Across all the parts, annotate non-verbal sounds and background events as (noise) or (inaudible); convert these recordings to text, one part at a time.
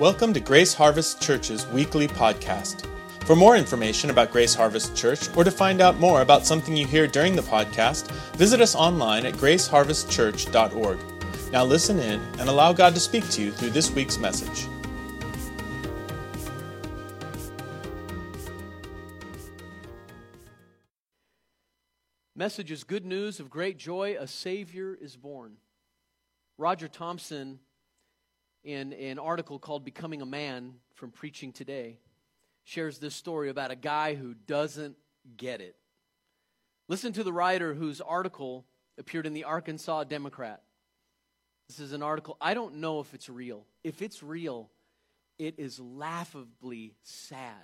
Welcome to Grace Harvest Church's weekly podcast. For more information about Grace Harvest Church or to find out more about something you hear during the podcast, visit us online at graceharvestchurch.org. Now listen in and allow God to speak to you through this week's message. Message is good news of great joy. A Savior is born. Roger Thompson, in an article called Becoming a Man from Preaching Today, shares this story about a guy who doesn't get it. Listen to the writer whose article appeared in the Arkansas Democrat. This is an article, I don't know if it's real. If it's real, it is laughably sad.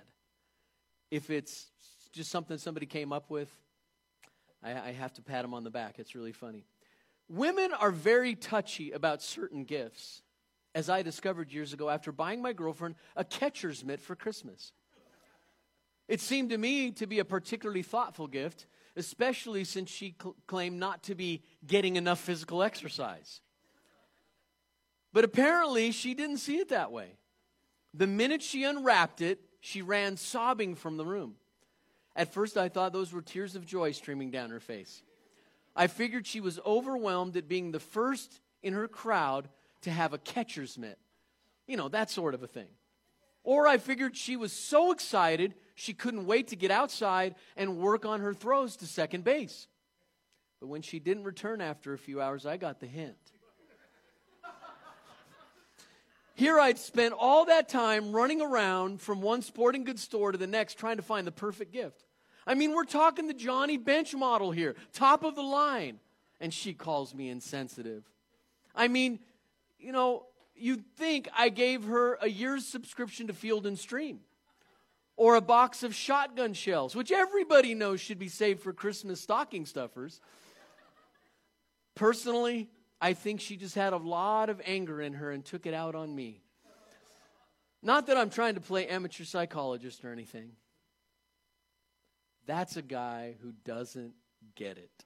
If it's just something somebody came up with, I, I have to pat him on the back. It's really funny. Women are very touchy about certain gifts, as I discovered years ago after buying my girlfriend a catcher's mitt for Christmas. It seemed to me to be a particularly thoughtful gift, especially since she cl- claimed not to be getting enough physical exercise. But apparently, she didn't see it that way. The minute she unwrapped it, she ran sobbing from the room. At first, I thought those were tears of joy streaming down her face. I figured she was overwhelmed at being the first in her crowd to have a catcher's mitt. You know, that sort of a thing. Or I figured she was so excited she couldn't wait to get outside and work on her throws to second base. But when she didn't return after a few hours, I got the hint. Here I'd spent all that time running around from one sporting goods store to the next trying to find the perfect gift. I mean, we're talking the Johnny Bench model here, top of the line. And she calls me insensitive. I mean, you know, you'd think I gave her a year's subscription to Field and Stream or a box of shotgun shells, which everybody knows should be saved for Christmas stocking stuffers. Personally, I think she just had a lot of anger in her and took it out on me. Not that I'm trying to play amateur psychologist or anything. That's a guy who doesn't get it.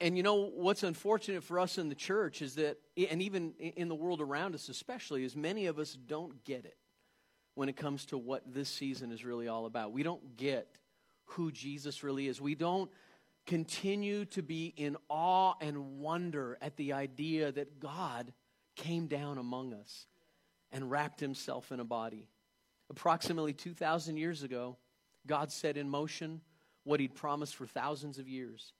And you know what's unfortunate for us in the church is that, and even in the world around us especially, is many of us don't get it when it comes to what this season is really all about. We don't get who Jesus really is. We don't continue to be in awe and wonder at the idea that God came down among us and wrapped himself in a body. Approximately 2,000 years ago, God set in motion what he'd promised for thousands of years.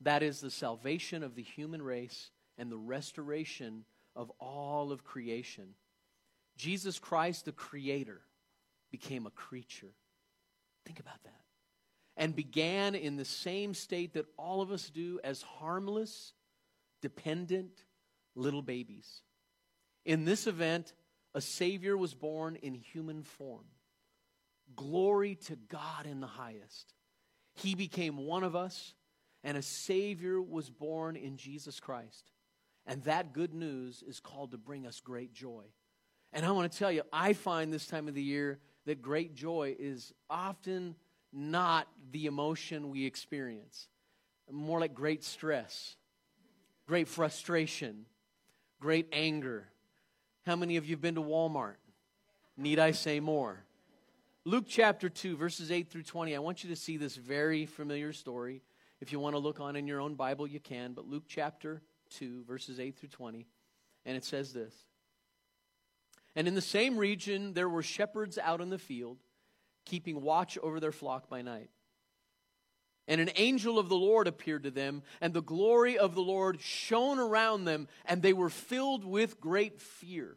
That is the salvation of the human race and the restoration of all of creation. Jesus Christ, the Creator, became a creature. Think about that. And began in the same state that all of us do as harmless, dependent little babies. In this event, a Savior was born in human form. Glory to God in the highest. He became one of us, and a Savior was born in Jesus Christ. And that good news is called to bring us great joy. And I want to tell you, I find this time of the year that great joy is often not the emotion we experience, more like great stress, great frustration, great anger. How many of you have been to Walmart? Need I say more? Luke chapter 2, verses 8 through 20. I want you to see this very familiar story. If you want to look on in your own Bible, you can. But Luke chapter 2, verses 8 through 20. And it says this And in the same region, there were shepherds out in the field, keeping watch over their flock by night. And an angel of the Lord appeared to them, and the glory of the Lord shone around them, and they were filled with great fear.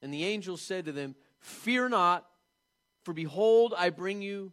And the angel said to them, Fear not. For behold, I bring you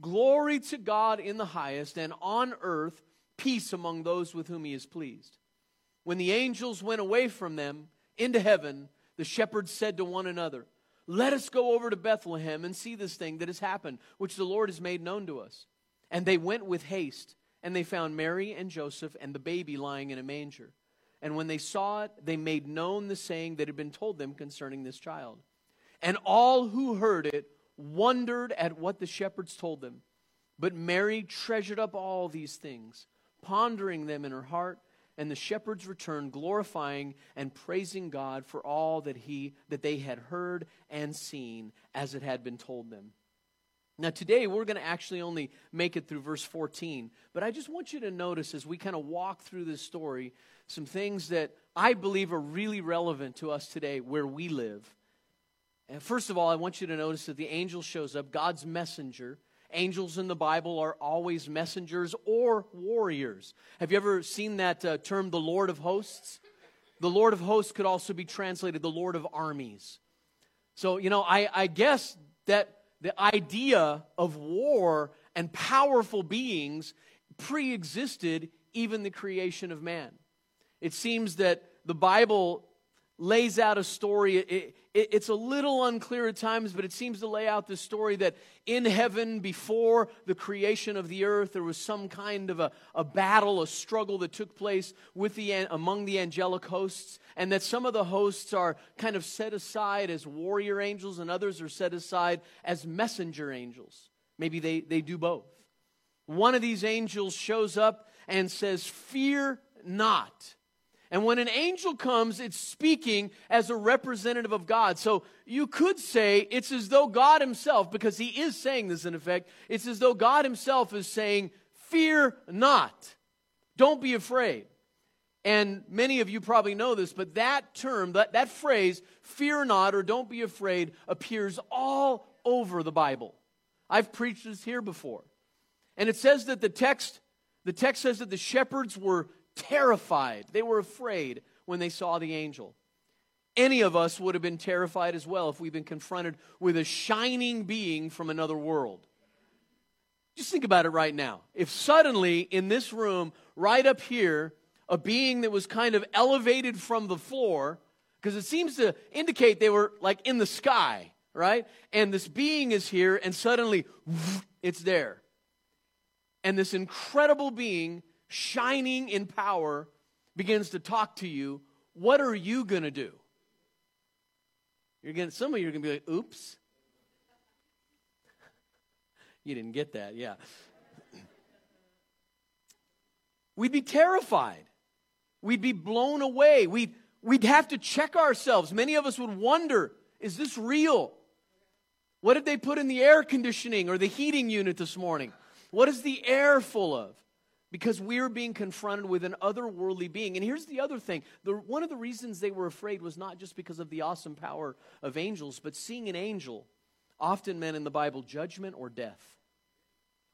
Glory to God in the highest, and on earth peace among those with whom he is pleased. When the angels went away from them into heaven, the shepherds said to one another, Let us go over to Bethlehem and see this thing that has happened, which the Lord has made known to us. And they went with haste, and they found Mary and Joseph and the baby lying in a manger. And when they saw it, they made known the saying that had been told them concerning this child. And all who heard it wondered at what the shepherds told them. But Mary treasured up all these things, pondering them in her heart. And the shepherds returned, glorifying and praising God for all that he that they had heard and seen, as it had been told them. Now, today we're going to actually only make it through verse 14, but I just want you to notice as we kind of walk through this story some things that I believe are really relevant to us today where we live. And first of all, I want you to notice that the angel shows up, God's messenger. Angels in the Bible are always messengers or warriors. Have you ever seen that uh, term, the Lord of Hosts? The Lord of Hosts could also be translated the Lord of Armies. So, you know, I, I guess that the idea of war and powerful beings pre existed even the creation of man. It seems that the Bible lays out a story. It, it, it's a little unclear at times, but it seems to lay out the story that in heaven, before the creation of the earth, there was some kind of a, a battle, a struggle that took place with the, among the angelic hosts, and that some of the hosts are kind of set aside as warrior angels, and others are set aside as messenger angels. Maybe they, they do both. One of these angels shows up and says, Fear not. And when an angel comes, it's speaking as a representative of God. So you could say it's as though God Himself, because He is saying this in effect, it's as though God Himself is saying, Fear not. Don't be afraid. And many of you probably know this, but that term, that, that phrase, fear not or don't be afraid, appears all over the Bible. I've preached this here before. And it says that the text, the text says that the shepherds were terrified. They were afraid when they saw the angel. Any of us would have been terrified as well if we'd been confronted with a shining being from another world. Just think about it right now. If suddenly in this room, right up here, a being that was kind of elevated from the floor, because it seems to indicate they were like in the sky, right? And this being is here, and suddenly it's there. And this incredible being shining in power, begins to talk to you, what are you going to do? You're going to, some of you are going to be like, oops. (laughs) you didn't get that, yeah. (clears throat) We'd be terrified. We'd be blown away. We'd, we'd have to check ourselves. Many of us would wonder is this real? What did they put in the air conditioning or the heating unit this morning? What is the air full of? Because we're being confronted with an otherworldly being. And here's the other thing the, one of the reasons they were afraid was not just because of the awesome power of angels, but seeing an angel often meant in the Bible judgment or death.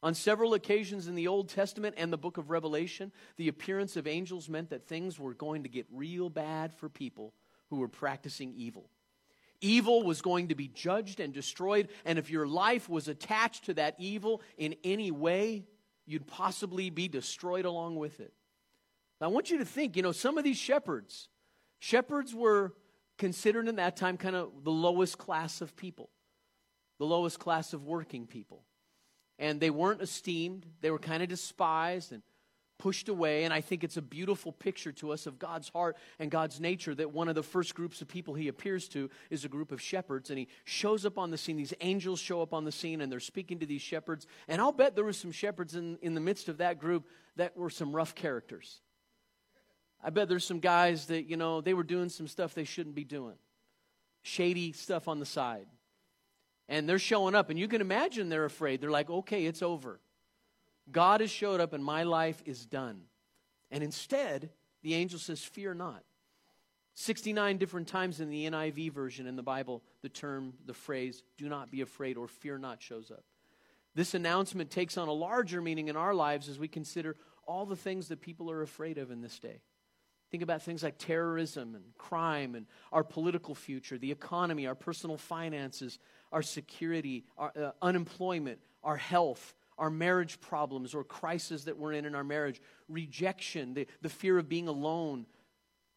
On several occasions in the Old Testament and the book of Revelation, the appearance of angels meant that things were going to get real bad for people who were practicing evil. Evil was going to be judged and destroyed, and if your life was attached to that evil in any way, you'd possibly be destroyed along with it. I want you to think, you know, some of these shepherds, shepherds were considered in that time kind of the lowest class of people, the lowest class of working people. And they weren't esteemed, they were kind of despised and pushed away. And I think it's a beautiful picture to us of God's heart and God's nature that one of the first groups of people he appears to is a group of shepherds. And he shows up on the scene. These angels show up on the scene and they're speaking to these shepherds. And I'll bet there were some shepherds in, in the midst of that group that were some rough characters. I bet there's some guys that, you know, they were doing some stuff they shouldn't be doing, shady stuff on the side. And they're showing up, and you can imagine they're afraid. They're like, okay, it's over. God has showed up and my life is done. And instead, the angel says, Fear not. 69 different times in the NIV version in the Bible, the term, the phrase, do not be afraid or fear not shows up. This announcement takes on a larger meaning in our lives as we consider all the things that people are afraid of in this day. Think about things like terrorism and crime and our political future, the economy, our personal finances, our security, our uh, unemployment, our health, our marriage problems or crises that we're in in our marriage, rejection, the, the fear of being alone,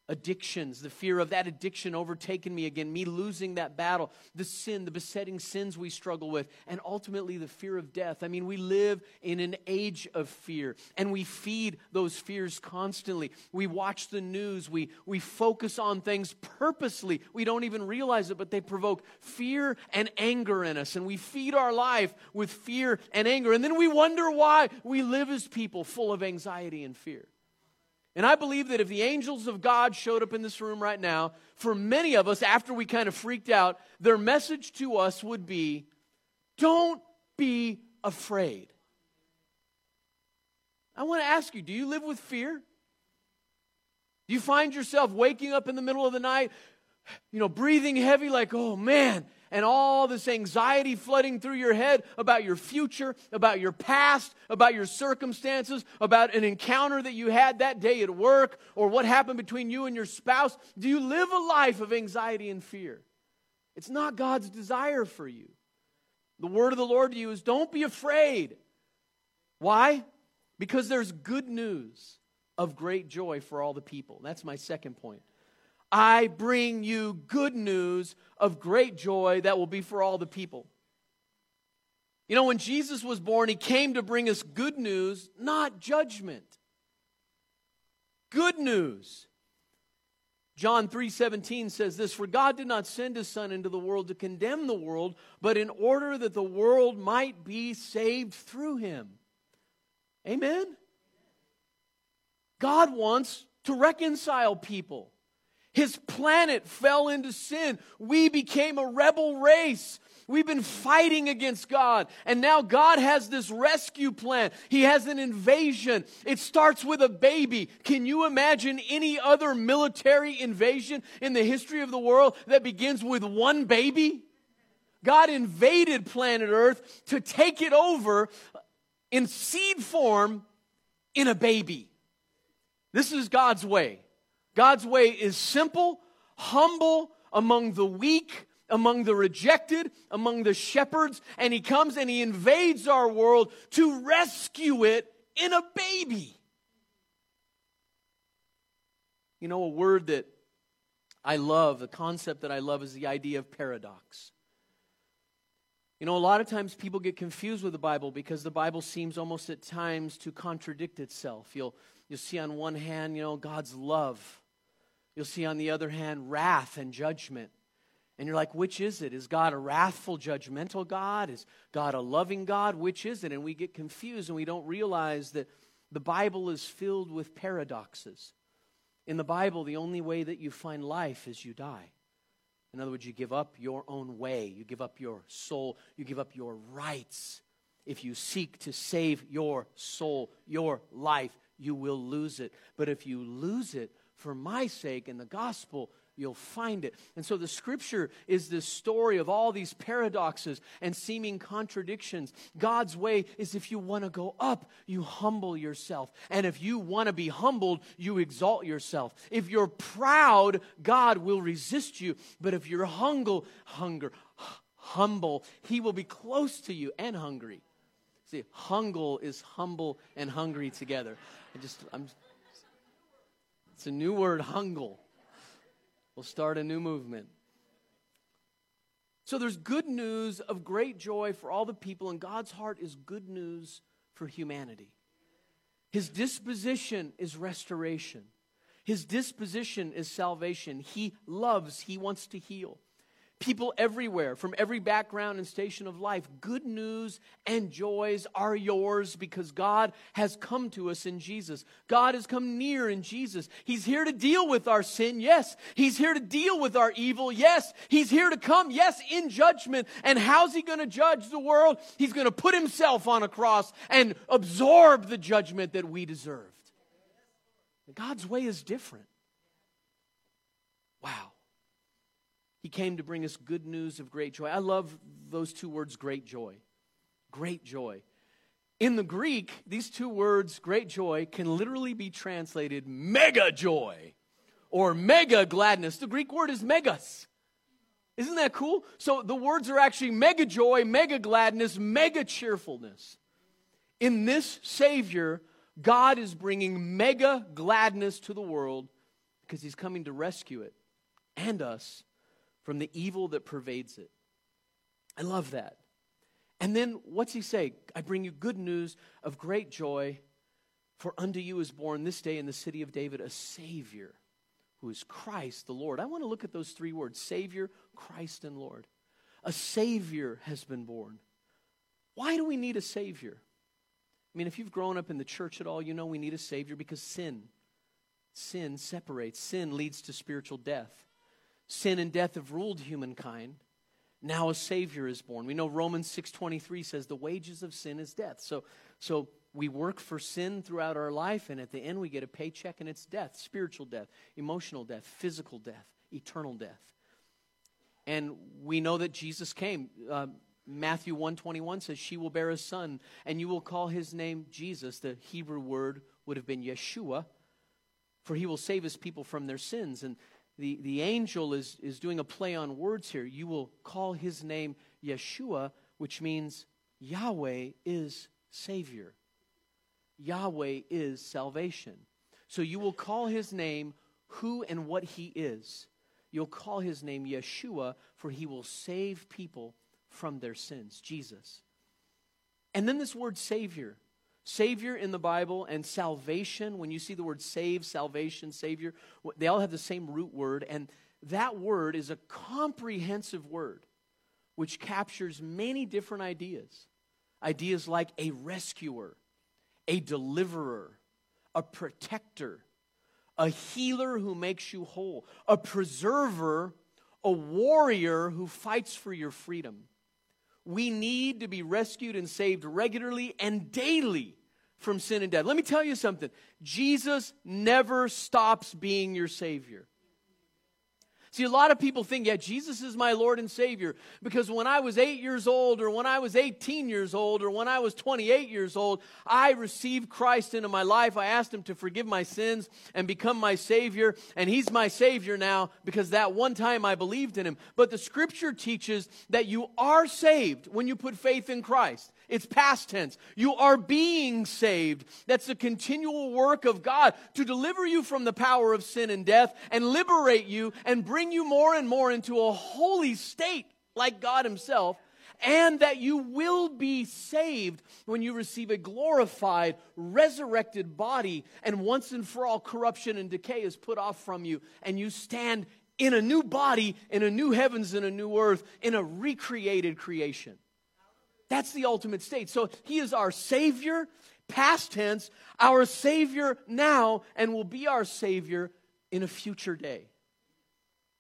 addictions, the fear of that addiction overtaking me again, me losing that battle, the sin, the besetting sins we struggle with, and ultimately the fear of death. I mean, we live in an age of fear, and we feed those fears constantly. We watch the news, we, we focus on things purposely. We don't even realize it, but they provoke fear and anger in us, and we feed our life with fear and anger, and then we wonder why we live as people full of anxiety and fear. And I believe that if the angels of God showed up in this room right now, for many of us, after we kind of freaked out, their message to us would be don't be afraid. I want to ask you do you live with fear? Do you find yourself waking up in the middle of the night, you know, breathing heavy, like, oh man, and all this anxiety flooding through your head about your future, about your past, about your circumstances, about an encounter that you had that day at work, or what happened between you and your spouse? Do you live a life of anxiety and fear? It's not God's desire for you. The word of the Lord to you is don't be afraid. Why? Because there's good news of great joy for all the people. That's my second point. I bring you good news of great joy that will be for all the people. You know, when Jesus was born, he came to bring us good news, not judgment. Good news. John 3:17 says this, "For God did not send his son into the world to condemn the world, but in order that the world might be saved through him." Amen. God wants to reconcile people. His planet fell into sin. We became a rebel race. We've been fighting against God. And now God has this rescue plan. He has an invasion. It starts with a baby. Can you imagine any other military invasion in the history of the world that begins with one baby? God invaded planet Earth to take it over in seed form in a baby. This is God's way. God's way is simple, humble among the weak, among the rejected, among the shepherds, and he comes and he invades our world to rescue it in a baby. You know, a word that I love, the concept that I love is the idea of paradox. You know, a lot of times people get confused with the Bible because the Bible seems almost at times to contradict itself. You'll, you'll see on one hand, you know, God's love You'll see, on the other hand, wrath and judgment. And you're like, which is it? Is God a wrathful, judgmental God? Is God a loving God? Which is it? And we get confused and we don't realize that the Bible is filled with paradoxes. In the Bible, the only way that you find life is you die. In other words, you give up your own way, you give up your soul, you give up your rights. If you seek to save your soul, your life, you will lose it. But if you lose it for my sake in the gospel, you'll find it. And so the scripture is this story of all these paradoxes and seeming contradictions. God's way is if you want to go up, you humble yourself. And if you want to be humbled, you exalt yourself. If you're proud, God will resist you. But if you're humble, hunger, humble, he will be close to you and hungry. See, humble is humble and hungry together. I just I'm it's a new word, hungle. We'll start a new movement. So there's good news of great joy for all the people, and God's heart is good news for humanity. His disposition is restoration. His disposition is salvation. He loves, he wants to heal people everywhere from every background and station of life. Good news and joys are yours because God has come to us in Jesus. God has come near in Jesus. He's here to deal with our sin, yes. He's here to deal with our evil, yes. He's here to come, yes, in judgment. And how's He going to judge the world? He's going to put Himself on a cross and absorb the judgment that we deserved. God's way is different. Wow. He came to bring us good news of great joy. I love those two words, great joy. Great joy. In the Greek, these two words, great joy, can literally be translated mega joy or mega gladness. The Greek word is megas. Isn't that cool? So the words are actually mega joy, mega gladness, mega cheerfulness. In this Savior, God is bringing mega gladness to the world because he's coming to rescue it and us from the evil that pervades it. I love that. And then what's he say? I bring you good news of great joy, for unto you is born this day in the city of David a Savior, who is Christ the Lord. I want to look at those three words Savior, Christ, and Lord. A Savior has been born. Why do we need a Savior? I mean, if you've grown up in the church at all, you know we need a Savior because sin. Sin separates, sin leads to spiritual death. Sin and death have ruled humankind. Now a savior is born. We know Romans 6:23 says the wages of sin is death. So so we work for sin throughout our life and at the end we get a paycheck and it's death, spiritual death, emotional death, physical death, eternal death. And we know that Jesus came. Uh, Matthew 121 says she will bear a son and you will call his name Jesus. The Hebrew word would have been Yeshua for he will save his people from their sins. And the, the angel is, is doing a play on words here. You will call his name Yeshua, which means Yahweh is Savior. Yahweh is salvation. So you will call his name who and what he is. You'll call his name Yeshua, for he will save people from their sins. Jesus. And then this word Savior. Savior in the Bible and salvation, when you see the word save, salvation, Savior, they all have the same root word. And that word is a comprehensive word which captures many different ideas. Ideas like a rescuer, a deliverer, a protector, a healer who makes you whole, a preserver, a warrior who fights for your freedom. We need to be rescued and saved regularly and daily from sin and death. Let me tell you something Jesus never stops being your Savior. See, a lot of people think, yeah, Jesus is my Lord and Savior because when I was eight years old, or when I was 18 years old, or when I was 28 years old, I received Christ into my life. I asked Him to forgive my sins and become my Savior, and He's my Savior now because that one time I believed in Him. But the Scripture teaches that you are saved when you put faith in Christ. It's past tense. You are being saved. That's the continual work of God to deliver you from the power of sin and death and liberate you and bring you more and more into a holy state like God Himself. And that you will be saved when you receive a glorified, resurrected body, and once and for all corruption and decay is put off from you, and you stand in a new body, in a new heavens and a new earth, in a recreated creation. That's the ultimate state. So he is our Savior, past tense, our Savior now, and will be our Savior in a future day.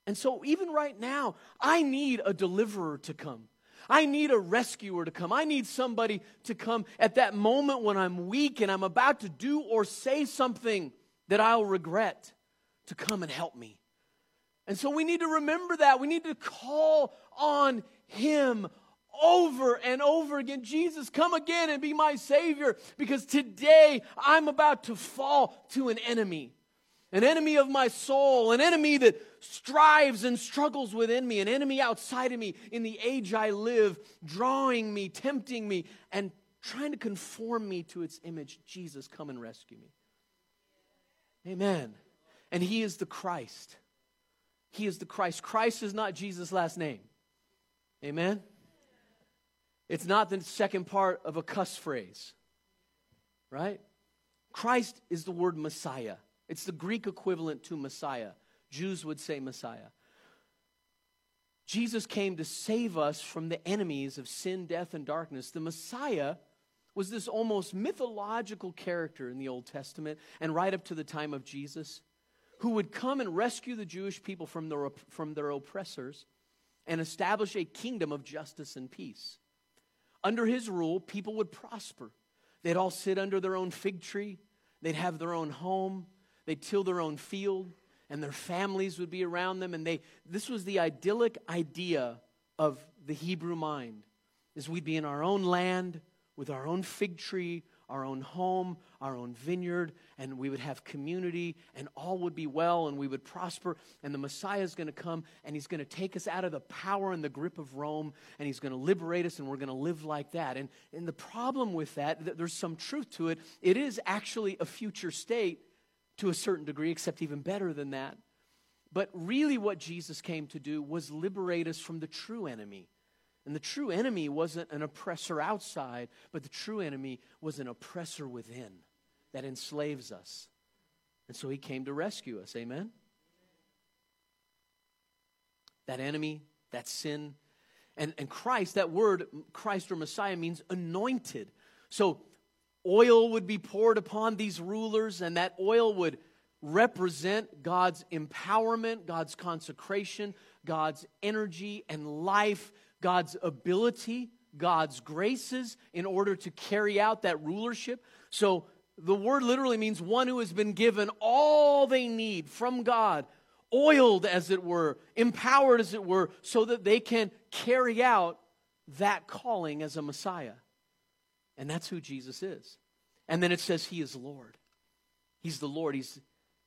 And so, even right now, I need a deliverer to come. I need a rescuer to come. I need somebody to come at that moment when I'm weak and I'm about to do or say something that I'll regret to come and help me. And so we need to remember that. We need to call on Him over and over again Jesus, come again and be my Savior because today I'm about to fall to an enemy. An enemy of my soul, an enemy that strives and struggles within me, an enemy outside of me in the age I live, drawing me, tempting me, and trying to conform me to its image. Jesus, come and rescue me. Amen. And He is the Christ. He is the Christ. Christ is not Jesus' last name. Amen. It's not the second part of a cuss phrase, right? Christ is the word Messiah. It's the Greek equivalent to Messiah. Jews would say Messiah. Jesus came to save us from the enemies of sin, death, and darkness. The Messiah was this almost mythological character in the Old Testament and right up to the time of Jesus who would come and rescue the Jewish people from their, from their oppressors and establish a kingdom of justice and peace. Under his rule, people would prosper. They'd all sit under their own fig tree, they'd have their own home, they'd till their own field, and their families would be around them. And they, this was the idyllic idea of the Hebrew mind, is we'd be in our own land with our own fig tree, our own home, our own vineyard, and we would have community, and all would be well, and we would prosper. And the Messiah is going to come, and he's going to take us out of the power and the grip of Rome, and he's going to liberate us, and we're going to live like that. And, and the problem with that, that there's some truth to it, it is actually a future state, to a certain degree, except even better than that. But really, what Jesus came to do was liberate us from the true enemy. And the true enemy wasn't an oppressor outside, but the true enemy was an oppressor within that enslaves us. And so he came to rescue us. Amen? That enemy, that sin. And, and Christ, that word, Christ or Messiah, means anointed. So oil would be poured upon these rulers, and that oil would represent God's empowerment, God's consecration, God's energy and life, God's ability, God's graces in order to carry out that rulership. So the word literally means one who has been given all they need from God, oiled as it were, empowered as it were, so that they can carry out that calling as a Messiah. And that's who Jesus is. And then it says he is Lord. He's the Lord. He's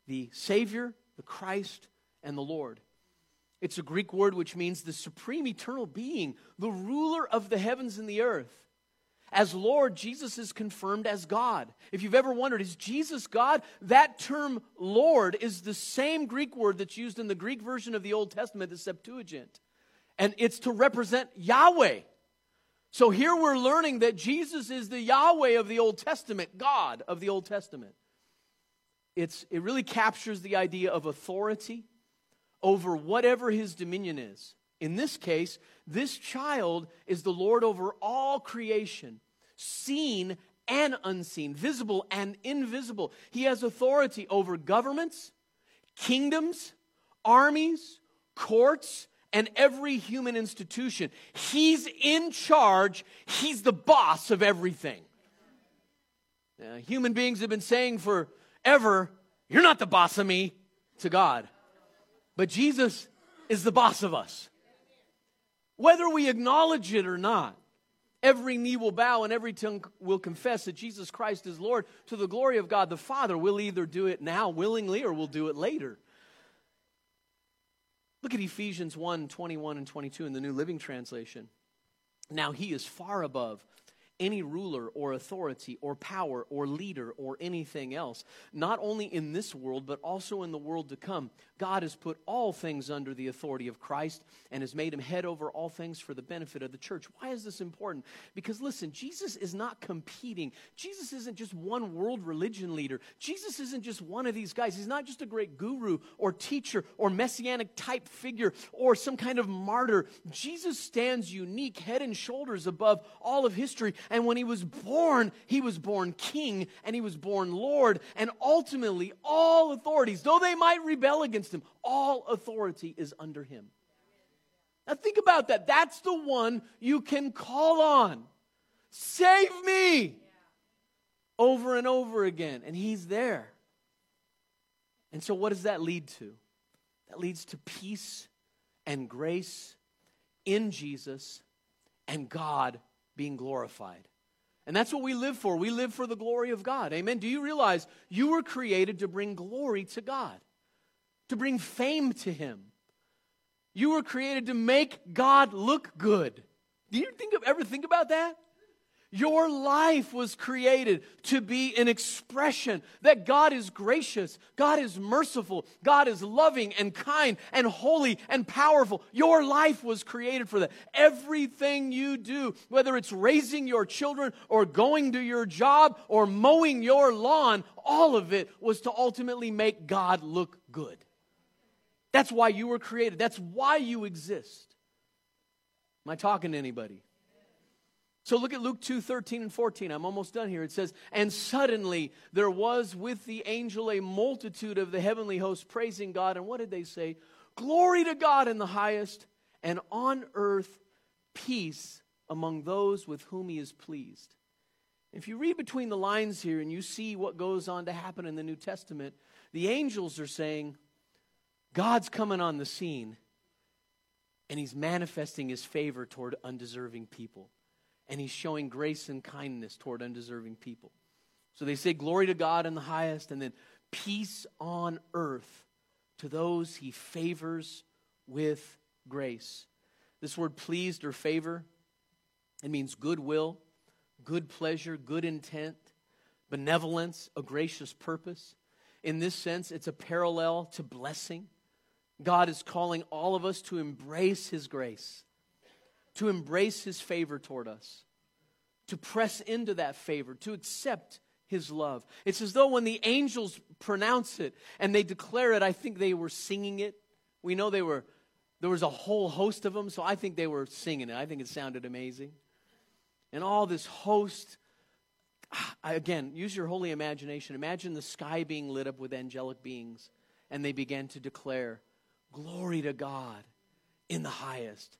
the Savior, the Christ, and the Lord. It's a Greek word which means the supreme eternal being, the ruler of the heavens and the earth. As Lord, Jesus is confirmed as God. If you've ever wondered, is Jesus God? That term Lord is the same Greek word that's used in the Greek version of the Old Testament, the Septuagint. And it's to represent Yahweh. So here we're learning that Jesus is the Yahweh of the Old Testament, God of the Old Testament it's, it really captures the idea of authority over whatever his dominion is. In this case, this child is the Lord over all creation, seen and unseen, visible and invisible. He has authority over governments, kingdoms, armies, courts, and every human institution. He's in charge, he's the boss of everything. Now, human beings have been saying for ever, You're not the boss of me to God. But Jesus is the boss of us. Whether we acknowledge it or not, every knee will bow and every tongue will confess that Jesus Christ is Lord to the glory of God the Father. We'll either do it now willingly or we'll do it later. Look at Ephesians 1 21 and 22 in the New Living Translation. Now he is far above any ruler or authority or power or leader or anything else, not only in this world, but also in the world to come. God has put all things under the authority of Christ and has made him head over all things for the benefit of the church. Why is this important? Because listen, Jesus is not competing. Jesus isn't just one world religion leader. Jesus isn't just one of these guys. He's not just a great guru or teacher or messianic type figure or some kind of martyr. Jesus stands unique, head and shoulders above all of history. And when he was born, he was born king and he was born Lord. And ultimately, all authorities, though they might rebel against him, all authority is under him. Now, think about that. That's the one you can call on. Save me! Over and over again. And he's there. And so, what does that lead to? That leads to peace and grace in Jesus and God being glorified. And that's what we live for. We live for the glory of God. Amen. Do you realize you were created to bring glory to God, to bring fame to Him? You were created to make God look good. Do you think of, ever think about that? Your life was created to be an expression that God is gracious, God is merciful, God is loving and kind and holy and powerful. Your life was created for that. Everything you do, whether it's raising your children or going to your job or mowing your lawn, all of it was to ultimately make God look good. That's why you were created, that's why you exist. Am I talking to anybody? So look at Luke 2 13 and 14. I'm almost done here. It says, And suddenly there was with the angel a multitude of the heavenly host praising God. And what did they say? Glory to God in the highest, and on earth peace among those with whom he is pleased. If you read between the lines here and you see what goes on to happen in the New Testament, the angels are saying, God's coming on the scene, and he's manifesting his favor toward undeserving people and he's showing grace and kindness toward undeserving people. So they say, Glory to God in the highest, and then peace on earth to those he favors with grace. This word pleased or favor, it means goodwill, good pleasure, good intent, benevolence, a gracious purpose. In this sense, it's a parallel to blessing. God is calling all of us to embrace His grace, to embrace His favor toward us, to press into that favor, to accept His love. It's as though when the angels pronounce it and they declare it, I think they were singing it. We know they were, there was a whole host of them, so I think they were singing it. I think it sounded amazing. And all this host, ah, again, use your holy imagination. Imagine the sky being lit up with angelic beings, and they began to declare, Glory to God in the highest,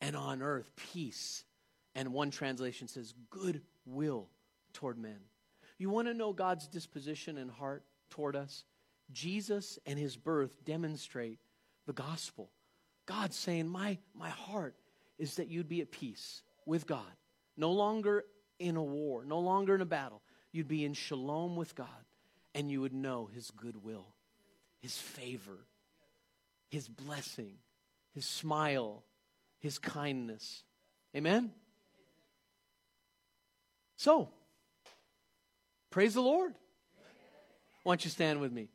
and on earth, peace. And one translation says, goodwill toward men. You want to know God's disposition and heart toward us? Jesus and his birth demonstrate the gospel. God saying, My, my heart is that you'd be at peace with God, no longer in a war, no longer in a battle. You'd be in shalom with God, and you would know his goodwill, his favor, his blessing, his smile, his kindness. Amen? So, praise the Lord. Why don't you stand with me?